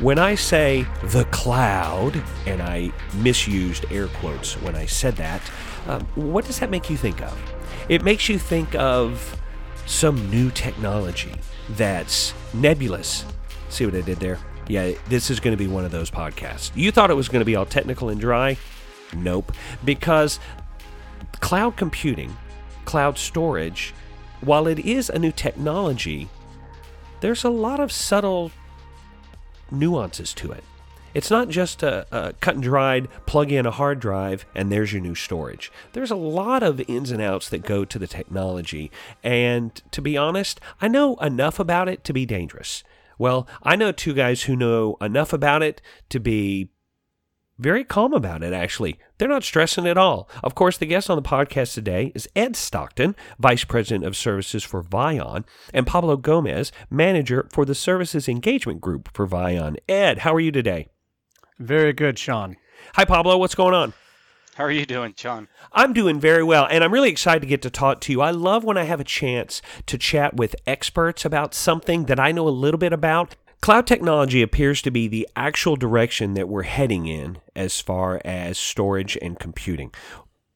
When I say the cloud, and I misused air quotes when I said that, um, what does that make you think of? It makes you think of some new technology that's nebulous. See what I did there? Yeah, this is going to be one of those podcasts. You thought it was going to be all technical and dry? Nope. Because cloud computing, cloud storage, while it is a new technology, there's a lot of subtle nuances to it. It's not just a, a, cut and dried plug in a hard drive and there's your new storage. There's a lot of ins and outs that go to the technology. And to be honest, I know enough about it to be dangerous. Well, I know two guys who know enough about it to be very calm about it, actually. They're not stressing at all. Of course, the guest on the podcast today is Ed Stockton, Vice President of Services for ViON, and Pablo Gomez, Manager for the Services Engagement Group for ViON. Ed, how are you today? Very good, Sean. Hi, Pablo. What's going on? How are you doing, Sean? I'm doing very well, and I'm really excited to get to talk to you. I love when I have a chance to chat with experts about something that I know a little bit about Cloud technology appears to be the actual direction that we're heading in as far as storage and computing.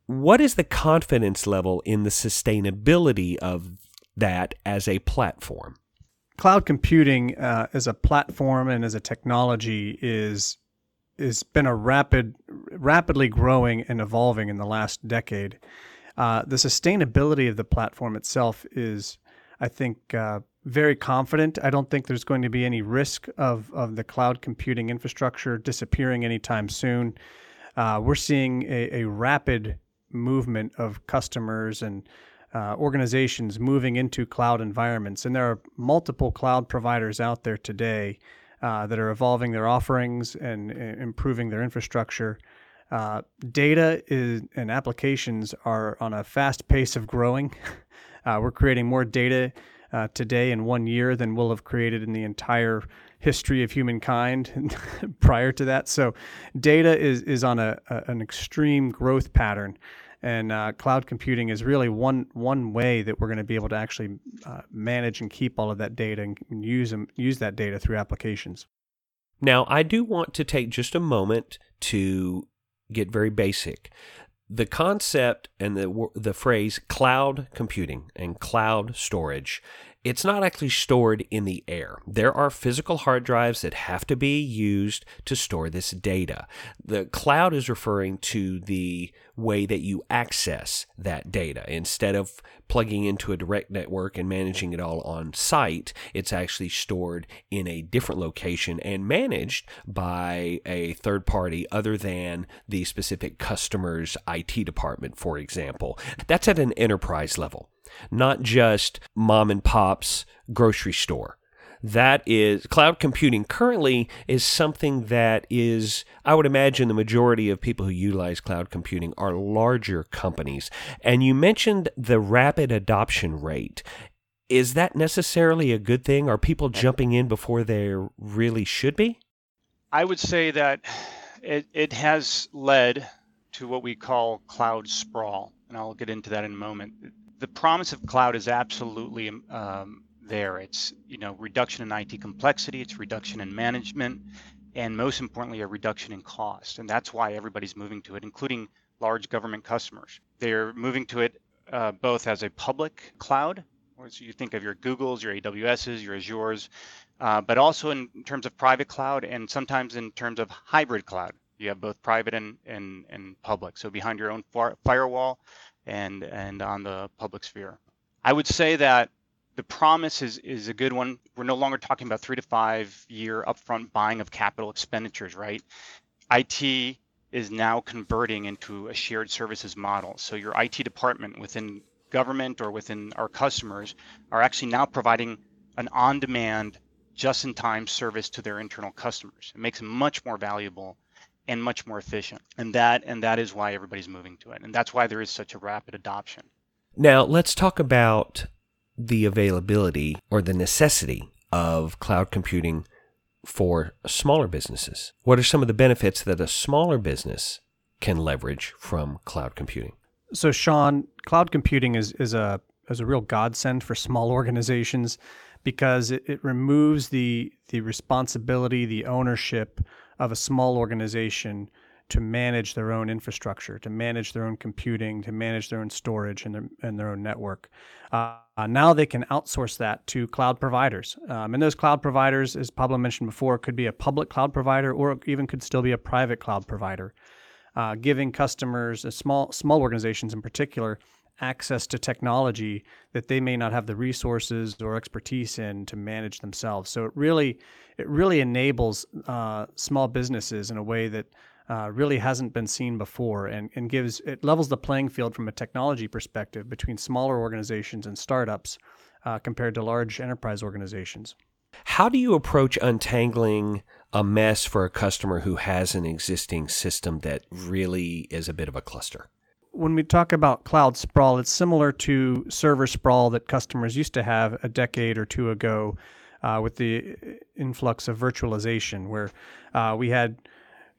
What is the confidence level in the sustainability of that as a platform? Cloud computing uh, as a platform and as a technology is has been a rapid, rapidly growing and evolving in the last decade. Uh, the sustainability of the platform itself is, I think, uh, very confident. I don't think there's going to be any risk of, of the cloud computing infrastructure disappearing anytime soon. Uh, we're seeing a, a, rapid movement of customers and uh, organizations moving into cloud environments. And there are multiple cloud providers out there today uh, that are evolving their offerings and, improving their infrastructure. Uh, data is, and applications are on a fast pace of growing. Uh, we're creating more data uh, today in one year than we'll have created in the entire history of humankind prior to that. So, data is is on a, a an extreme growth pattern, and uh, cloud computing is really one one way that we're going to be able to actually uh, manage and keep all of that data and use them use that data through applications. Now, I do want to take just a moment to get very basic the concept and the the phrase cloud computing and cloud storage it's not actually stored in the air. There are physical hard drives that have to be used to store this data. The cloud is referring to the way that you access that data. Instead of plugging into a direct network and managing it all on site, it's actually stored in a different location and managed by a third party other than the specific customer's IT department, for example. That's at an enterprise level not just mom and pop's grocery store. That is cloud computing currently is something that is, I would imagine, the majority of people who utilize cloud computing are larger companies. And you mentioned the rapid adoption rate. Is that necessarily a good thing? Are people jumping in before they really should be? I would say that it, it has led to what we call cloud sprawl. And I'll get into that in a moment the promise of cloud is absolutely um, there. It's you know reduction in IT complexity, it's reduction in management, and most importantly, a reduction in cost. And that's why everybody's moving to it, including large government customers. They're moving to it uh, both as a public cloud, or so you think of your Googles, your AWSs, your Azures, uh, but also in terms of private cloud, and sometimes in terms of hybrid cloud. You have both private and, and, and public. So behind your own far- firewall, and and on the public sphere. I would say that the promise is is a good one. We're no longer talking about three to five year upfront buying of capital expenditures, right? IT is now converting into a shared services model. So your IT department within government or within our customers are actually now providing an on-demand just in time service to their internal customers. It makes them much more valuable and much more efficient. And that and that is why everybody's moving to it. And that's why there is such a rapid adoption. Now, let's talk about the availability or the necessity of cloud computing for smaller businesses. What are some of the benefits that a smaller business can leverage from cloud computing? So, Sean, cloud computing is, is a is a real godsend for small organizations because it, it removes the the responsibility, the ownership of a small organization to manage their own infrastructure, to manage their own computing, to manage their own storage and their, and their own network. Uh, now they can outsource that to cloud providers. Um, and those cloud providers, as Pablo mentioned before, could be a public cloud provider or even could still be a private cloud provider, uh, giving customers, uh, small small organizations in particular, access to technology that they may not have the resources or expertise in to manage themselves. So it really it really enables uh, small businesses in a way that uh, really hasn't been seen before and, and gives it levels the playing field from a technology perspective between smaller organizations and startups uh, compared to large enterprise organizations. How do you approach untangling a mess for a customer who has an existing system that really is a bit of a cluster? When we talk about cloud sprawl, it's similar to server sprawl that customers used to have a decade or two ago uh, with the influx of virtualization, where uh, we had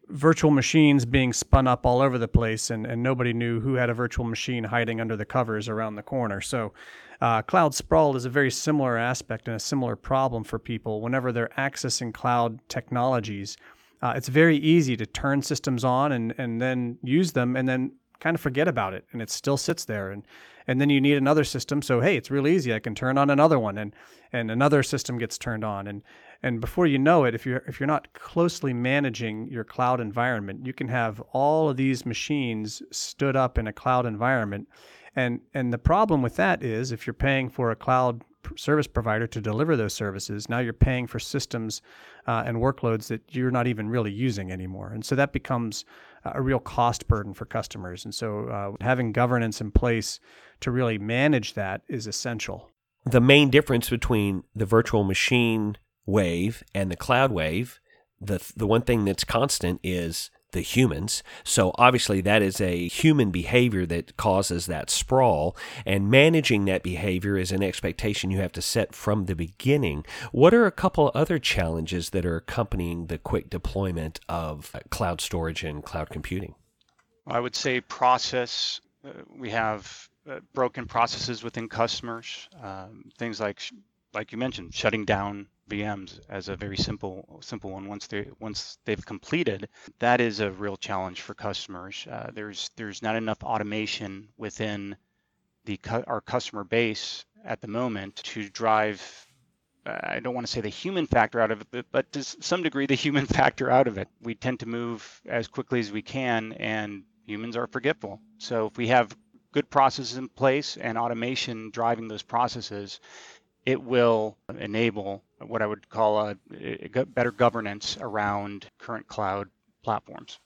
virtual machines being spun up all over the place, and, and nobody knew who had a virtual machine hiding under the covers around the corner. So, uh, cloud sprawl is a very similar aspect and a similar problem for people whenever they're accessing cloud technologies. Uh, it's very easy to turn systems on and, and then use them and then kind of forget about it and it still sits there and and then you need another system so hey it's real easy i can turn on another one and and another system gets turned on and and before you know it if you're if you're not closely managing your cloud environment you can have all of these machines stood up in a cloud environment and and the problem with that is if you're paying for a cloud service provider to deliver those services now you're paying for systems uh, and workloads that you're not even really using anymore. And so that becomes a real cost burden for customers. And so uh, having governance in place to really manage that is essential. The main difference between the virtual machine wave and the cloud wave, the the one thing that's constant is the humans. So obviously that is a human behavior that causes that sprawl and managing that behavior is an expectation you have to set from the beginning. What are a couple other challenges that are accompanying the quick deployment of cloud storage and cloud computing? I would say process. Uh, we have uh, broken processes within customers, um, things like like you mentioned, shutting down VMs as a very simple simple one once they once they've completed that is a real challenge for customers uh, there's there's not enough automation within the our customer base at the moment to drive uh, I don't want to say the human factor out of it, but to some degree the human factor out of it. We tend to move as quickly as we can, and humans are forgetful. So if we have good processes in place and automation driving those processes, it will enable what I would call a, a better governance around current cloud platforms.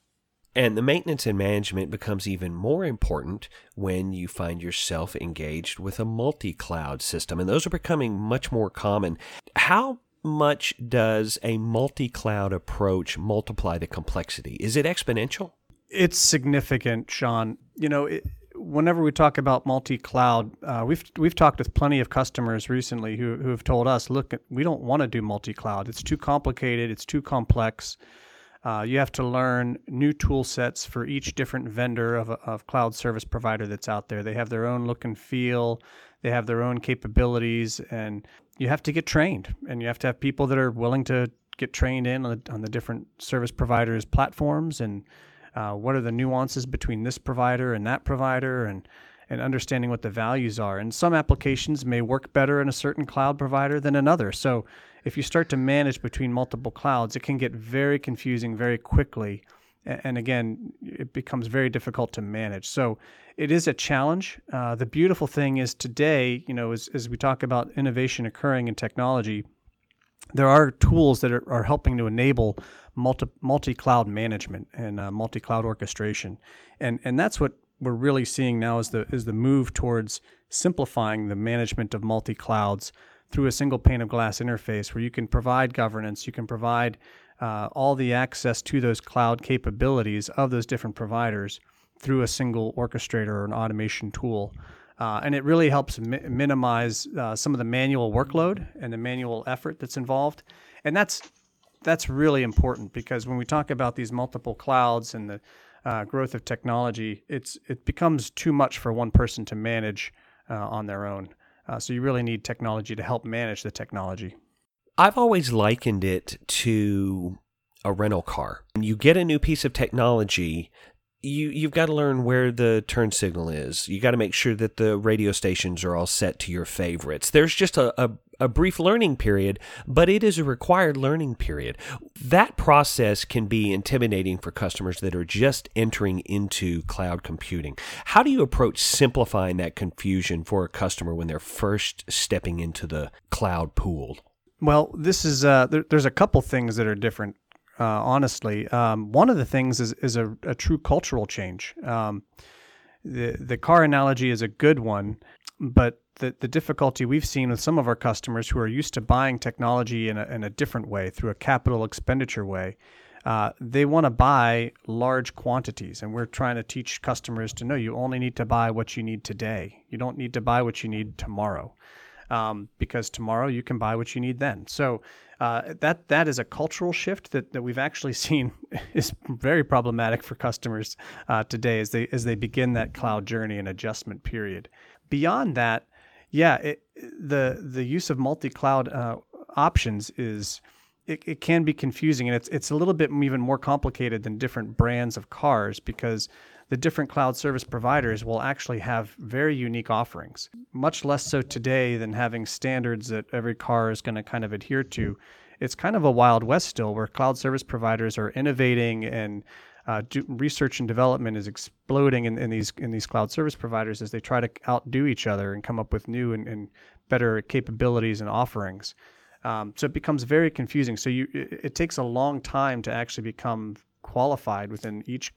And the maintenance and management becomes even more important when you find yourself engaged with a multi cloud system. And those are becoming much more common. How much does a multi cloud approach multiply the complexity? Is it exponential? It's significant, Sean. You know, it, whenever we talk about multi-cloud, uh, we've we've talked with plenty of customers recently who who have told us, look, we don't want to do multi-cloud. It's too complicated. It's too complex. Uh, you have to learn new tool sets for each different vendor of, of cloud service provider that's out there. They have their own look and feel. They have their own capabilities, and you have to get trained. And you have to have people that are willing to get trained in on the, on the different service providers' platforms and uh, what are the nuances between this provider and that provider and and understanding what the values are. And some applications may work better in a certain cloud provider than another. So if you start to manage between multiple clouds, it can get very confusing very quickly. And again, it becomes very difficult to manage. So it is a challenge. Uh, the beautiful thing is today, you know, as, as we talk about innovation occurring in technology, there are tools that are, are helping to enable multi multi cloud management and uh, multi cloud orchestration, and and that's what we're really seeing now is the is the move towards simplifying the management of multi clouds through a single pane of glass interface where you can provide governance, you can provide uh, all the access to those cloud capabilities of those different providers through a single orchestrator or an automation tool. Uh, and it really helps mi- minimize uh, some of the manual workload and the manual effort that's involved. And that's that's really important because when we talk about these multiple clouds and the uh, growth of technology, it's it becomes too much for one person to manage uh, on their own. Uh, so you really need technology to help manage the technology. I've always likened it to a rental car. You get a new piece of technology, you you've got to learn where the turn signal is. You got to make sure that the radio stations are all set to your favorites. There's just a, a, a brief learning period, but it is a required learning period. That process can be intimidating for customers that are just entering into cloud computing. How do you approach simplifying that confusion for a customer when they're first stepping into the cloud pool? Well, this is uh, there, there's a couple things that are different uh, honestly. Um, one of the things is, is a, a true cultural change. Um, the, the car analogy is a good one, but the, the difficulty we've seen with some of our customers who are used to buying technology in a, in a different way, through a capital expenditure way, uh, they want to buy large quantities. And we're trying to teach customers to know you only need to buy what you need today. You don't need to buy what you need tomorrow. Um, because tomorrow you can buy what you need then. So uh, that that is a cultural shift that, that we've actually seen is very problematic for customers uh, today as they as they begin that cloud journey and adjustment period. Beyond that, yeah, it, the the use of multi-cloud uh, options is it, it can be confusing and it's it's a little bit even more complicated than different brands of cars because the different cloud service providers will actually have very unique offerings. Much less so today than having standards that every car is going to kind of adhere to. It's kind of a wild west still where cloud service providers are innovating and uh, do, research and development is exploding in, in, these in these cloud service providers as they try to outdo each other and come up with new and, and better capabilities and offerings. Um, so it becomes very confusing. So you it, it takes a long time to actually become qualified within each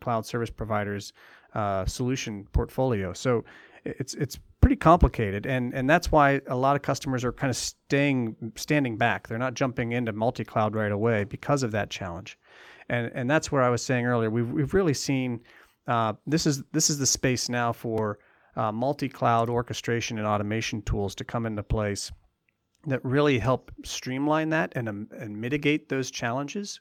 cloud service providers uh, solution portfolio. So it's it's pretty complicated, and and that's why a lot of customers are kind of staying standing back. They're not jumping into multi-cloud right away because of that challenge, and and that's where I was saying earlier. We've we've really seen uh, this is this is the space now for uh, multi-cloud orchestration and automation tools to come into place that really help streamline that and um, and mitigate those challenges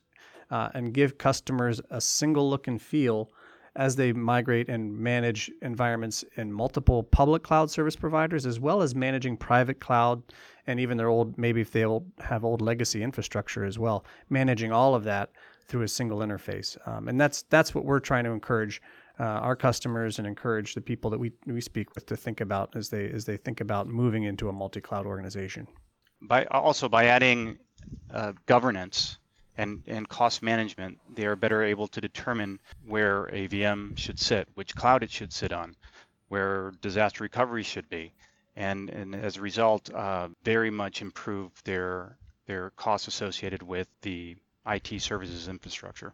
uh, and give customers a single look and feel as they migrate and manage environments in multiple public cloud service providers, as well as managing private cloud and even their old, maybe if they have old legacy infrastructure as well, managing all of that through a single interface. Um, and that's that's what we're trying to encourage uh, our customers and encourage the people that we, we speak with to think about as they as they think about moving into a multi-cloud organization. By also by adding uh, governance and, and cost management, they are better able to determine where a VM should sit, which cloud it should sit on, where disaster recovery should be, and, and as a result, uh, very much improve their their costs associated with the IT services infrastructure.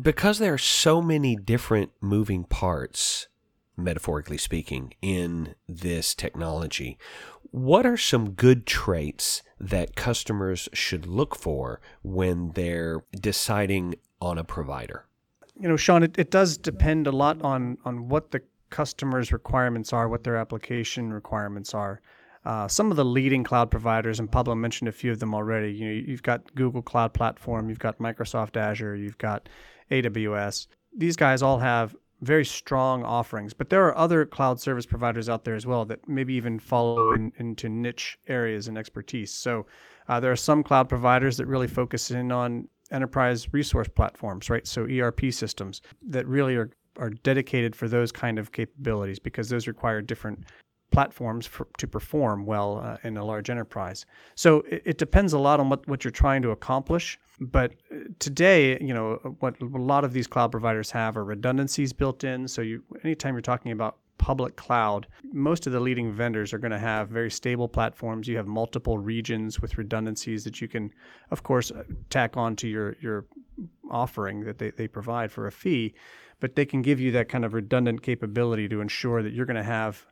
Because there are so many different moving parts, metaphorically speaking, in this technology, what are some good traits that customers should look for when they're deciding on a provider? You know, Sean, it, it does depend a lot on on what the customer's requirements are, what their application requirements are. Uh, some of the leading cloud providers, and Pablo mentioned a few of them already. You know, you've got Google Cloud Platform, you've got Microsoft Azure, you've got AWS. These guys all have very strong offerings. But there are other cloud service providers out there as well that maybe even follow in, into niche areas and expertise. So uh, there are some cloud providers that really focus in on enterprise resource platforms, right? So ERP systems that really are, are dedicated for those kind of capabilities because those require different platforms for, to perform well uh, in a large enterprise. So it, it, depends a lot on what, what you're trying to accomplish. But uh, today, you know, what a lot of these cloud providers have are redundancies built in. So you, anytime you're talking about public cloud, most of the leading vendors are going to have very stable platforms. You have multiple regions with redundancies that you can, of course, uh, tack on to your, your offering that they, they provide for a fee. But they can give you that kind of redundant capability to ensure that you're going to have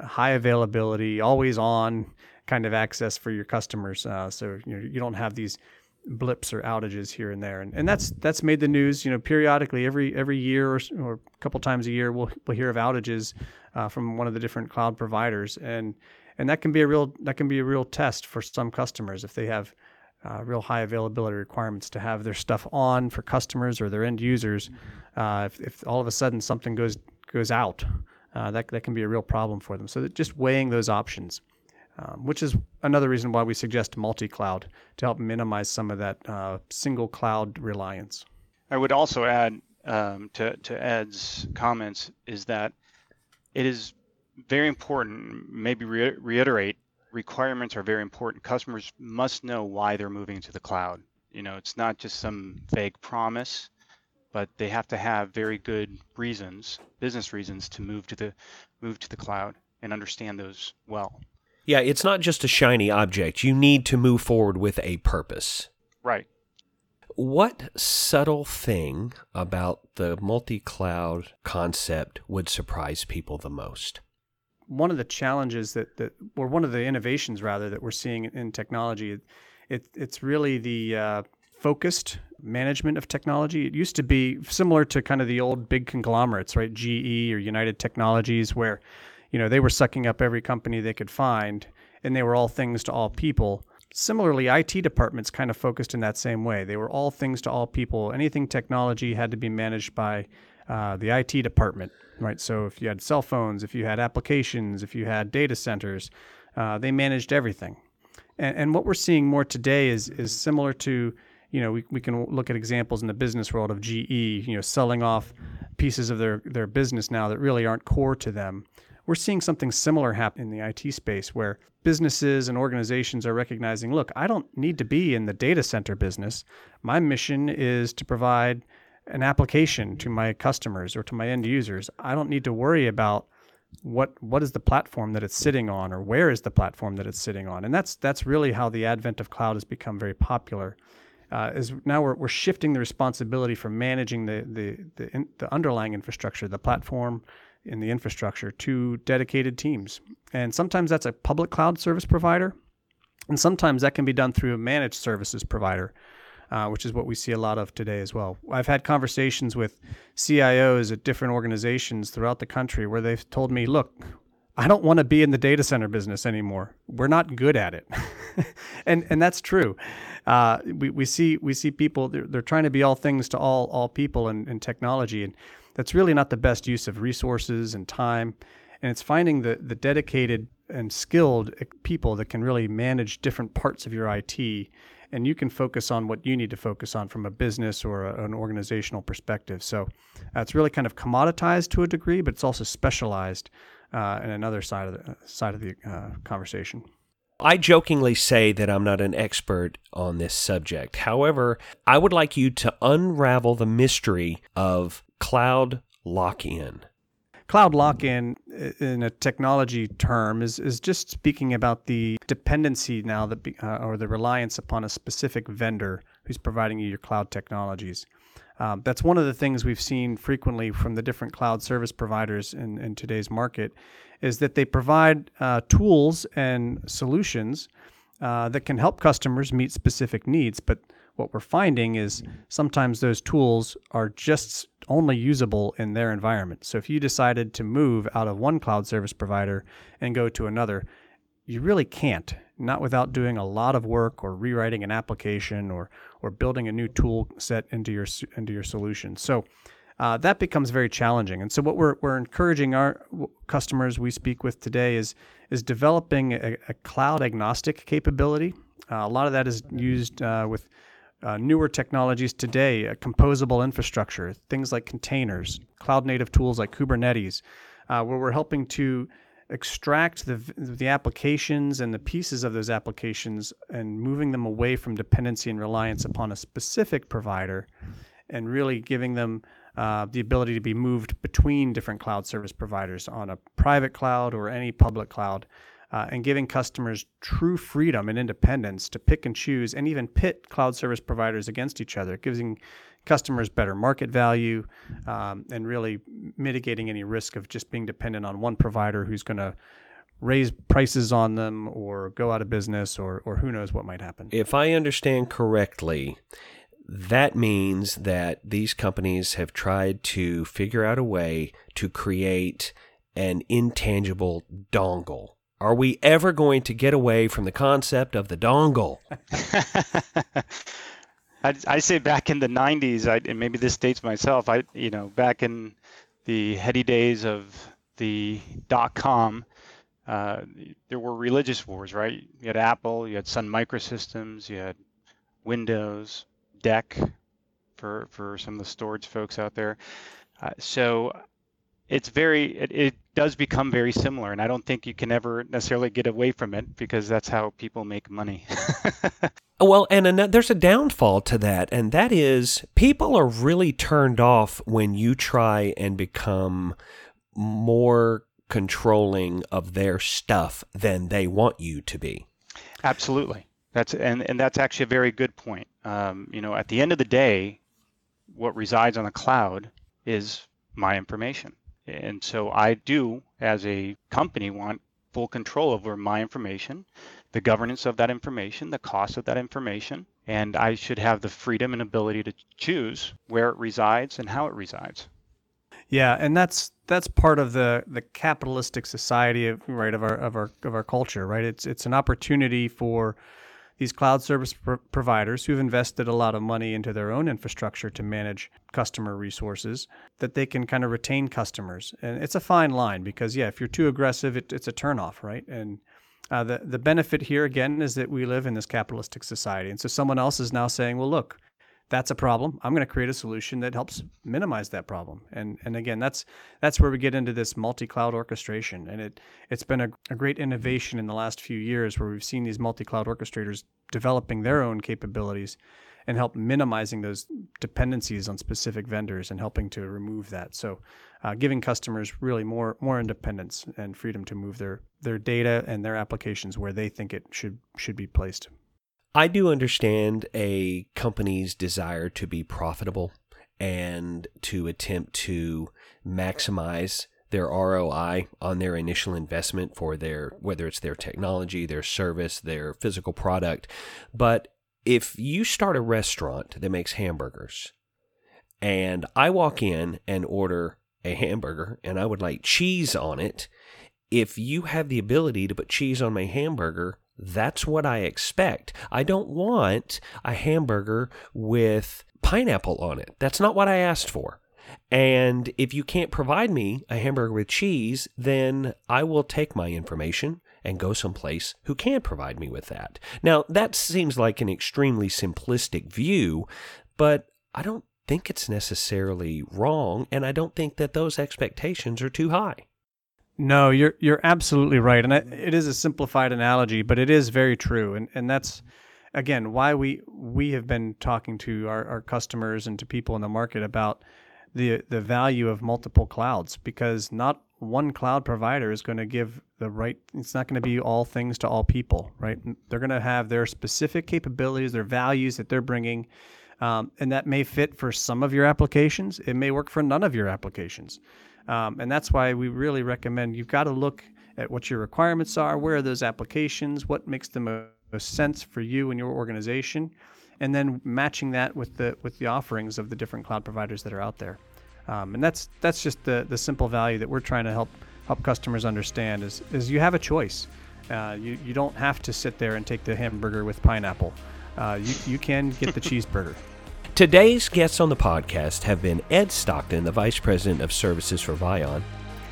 high availability, always on, kind of access for your customers. Uh, so you know, you don't have these blips or outages here and there, and, and that's that's made the news. You know, periodically every every year or, or a couple times a year, we'll we'll hear of outages uh, from one of the different cloud providers, and and that can be a real that can be a real test for some customers if they have uh, real high availability requirements to have their stuff on for customers or their end users. Uh, if, if all of a sudden something goes goes out, uh, that that can be a real problem for them. So just weighing those options, um, which is another reason why we suggest multi-cloud to help minimize some of that uh, single cloud reliance. I would also add um, to to Ed's comments is that it is very important. Maybe re- reiterate requirements are very important. Customers must know why they're moving to the cloud. You know, it's not just some vague promise, but they have to have very good reasons, business reasons to move to the move to the cloud and understand those well. Yeah, it's not just a shiny object. You need to move forward with a purpose. Right. What subtle thing about the multi cloud concept would surprise people the most? one of the challenges that, that or one of the innovations rather that we're seeing in technology, it, it's really the uh, focused management of technology. It used to be similar to kind of the old big conglomerates, right? GE or United Technologies, where you know they were sucking up every company they could find, and they were all things to all people. Similarly, IT departments kind of focused in that same way. They were all things to all people. Anything technology had to be managed by uh, the IT department, right? So if you had cell phones, if you had applications, if you had data centers, uh, they managed everything. And, and, what we're seeing more today is is similar to, you know, we, we can look at examples in the business world of GE, you know, selling off pieces of their, their business now that really aren't core to them. We're seeing something similar happen in the IT space where businesses and organizations are recognizing, look, I don't need to be in the data center business. My mission is to provide an application to my customers or to my end users, I don't need to worry about what what is the platform that it's sitting on or where is the platform that it's sitting on. And that's that's really how the advent of cloud has become very popular. Uh, is now we're, we're shifting the responsibility for managing the the the, in, the underlying infrastructure, the platform in the infrastructure to dedicated teams. And sometimes that's a public cloud service provider, and sometimes that can be done through a managed services provider uh, which is what we see a lot of today as well. I've had conversations with CIOs at different organizations throughout the country where they've told me, look, I don't want to be in the data center business anymore. We're not good at it, and and that's true. Uh, we, we see we see people they're, they're trying to be all things to all all people in, in technology, and that's really not the best use of resources and time. And it's finding the the dedicated and skilled people that can really manage different parts of your IT and you can focus on what you need to focus on from a business or a, an organizational perspective. So uh, it's really kind of commoditized to a degree, but it's also specialized uh, in another side of the side of the uh, conversation. I jokingly say that I'm not an expert on this subject. However, I would like you to unravel the mystery of cloud lock in cloud lock-in in a technology term is, is just speaking about the dependency now that be, uh, or the reliance upon a specific vendor who's providing you your cloud technologies. Um, that's one of the things we've seen frequently from the different cloud service providers in, in today's market is that they provide uh, tools and solutions uh, that can help customers meet specific needs, but what we're finding is sometimes those tools are just only usable in their environment. So if you decided to move out of one cloud service provider and go to another, you really can't, not without doing a lot of work or rewriting an application or or building a new tool set into your into your solution. So uh, that becomes very challenging. And so what we're, we're encouraging our customers we speak with today is is developing a, a cloud agnostic capability. Uh, a lot of that is used uh, with uh, newer technologies today, uh, composable infrastructure, things like containers, cloud native tools like Kubernetes, uh, where we're helping to extract the, the applications and the pieces of those applications and moving them away from dependency and reliance upon a specific provider and really giving them uh, the ability to be moved between different cloud service providers on a private cloud or any public cloud uh, and giving customers true freedom and independence to pick and choose and even pit cloud service providers against each other, giving customers better market value um, and really mitigating any risk of just being dependent on one provider who's going to raise prices on them or go out of business or, or who knows what might happen. If I understand correctly, that means that these companies have tried to figure out a way to create an intangible dongle. Are we ever going to get away from the concept of the dongle? I, say back in the 90s, I, and maybe this dates myself, I, you know, back in the heady days of the dot com, uh, there were religious wars, right? You had Apple, you had Sun Microsystems, you had Windows, DEC for, for some of the storage folks out there. Uh, so it's very, it, it does become very similar, and I don't think you can ever necessarily get away from it because that's how people make money. well, and another, there's a downfall to that, and that is people are really turned off when you try and become more controlling of their stuff than they want you to be. Absolutely. That's and, and that's actually a very good point. Um, you know, at the end of the day, what resides on the cloud is my information. And so I do, as a company, want full control over my information, the governance of that information, the cost of that information, and I should have the freedom and ability to choose where it resides and how it resides. Yeah, and that's that's part of the the capitalistic society of right of our of our of our culture, right? It's it's an opportunity for these cloud service providers who've invested a lot of money into their own infrastructure to manage customer resources that they can kind of retain customers. And it's a fine line because, yeah, if you're too aggressive, it, it's a turnoff, right? And uh, the, the benefit here, again, is that we live in this capitalistic society. And so someone else is now saying, well, look, that's a problem. I'm going to create a solution that helps minimize that problem. And and again, that's that's where we get into this multi-cloud orchestration. And it it's been a, a great innovation in the last few years where we've seen these multi-cloud orchestrators developing their own capabilities and help minimizing those dependencies on specific vendors and helping to remove that. So, uh, giving customers really more more independence and freedom to move their their data and their applications where they think it should should be placed. I do understand a company's desire to be profitable and to attempt to maximize their ROI on their initial investment for their whether it's their technology, their service, their physical product. But if you start a restaurant that makes hamburgers and I walk in and order a hamburger and I would like cheese on it, if you have the ability to put cheese on my hamburger, that's what I expect. I don't want a hamburger with pineapple on it. That's not what I asked for. And if you can't provide me a hamburger with cheese, then I will take my information and go someplace who can provide me with that. Now, that seems like an extremely simplistic view, but I don't think it's necessarily wrong, and I don't think that those expectations are too high. No, you're you're absolutely right, and it is a simplified analogy, but it is very true, and and that's again why we we have been talking to our, our customers and to people in the market about the the value of multiple clouds because not one cloud provider is going to give the right it's not going to be all things to all people right? They're going to have their specific capabilities their values that they're bringing um, and that may fit for some of your applications it may work for none of your applications um, and that's why we really recommend you've got to look at what your requirements are, where are those applications, what makes the most sense for you and your organization, and then matching that with the with the offerings of the different cloud providers that are out there. Um, and that's that's just the the simple value that we're trying to help help customers understand is is you have a choice. Uh, you you don't have to sit there and take the hamburger with pineapple. Uh, you you can get the cheeseburger. Today's guests on the podcast have been Ed Stockton, the Vice President of Services for ViON,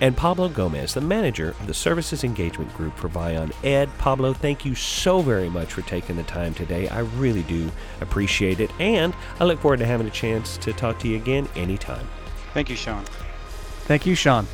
and Pablo Gomez, the manager of the Services Engagement Group for ViON. Ed, Pablo, thank you so very much for taking the time today. I really do appreciate it, and I look forward to having a chance to talk to you again anytime. Thank you, Sean. Thank you, Sean.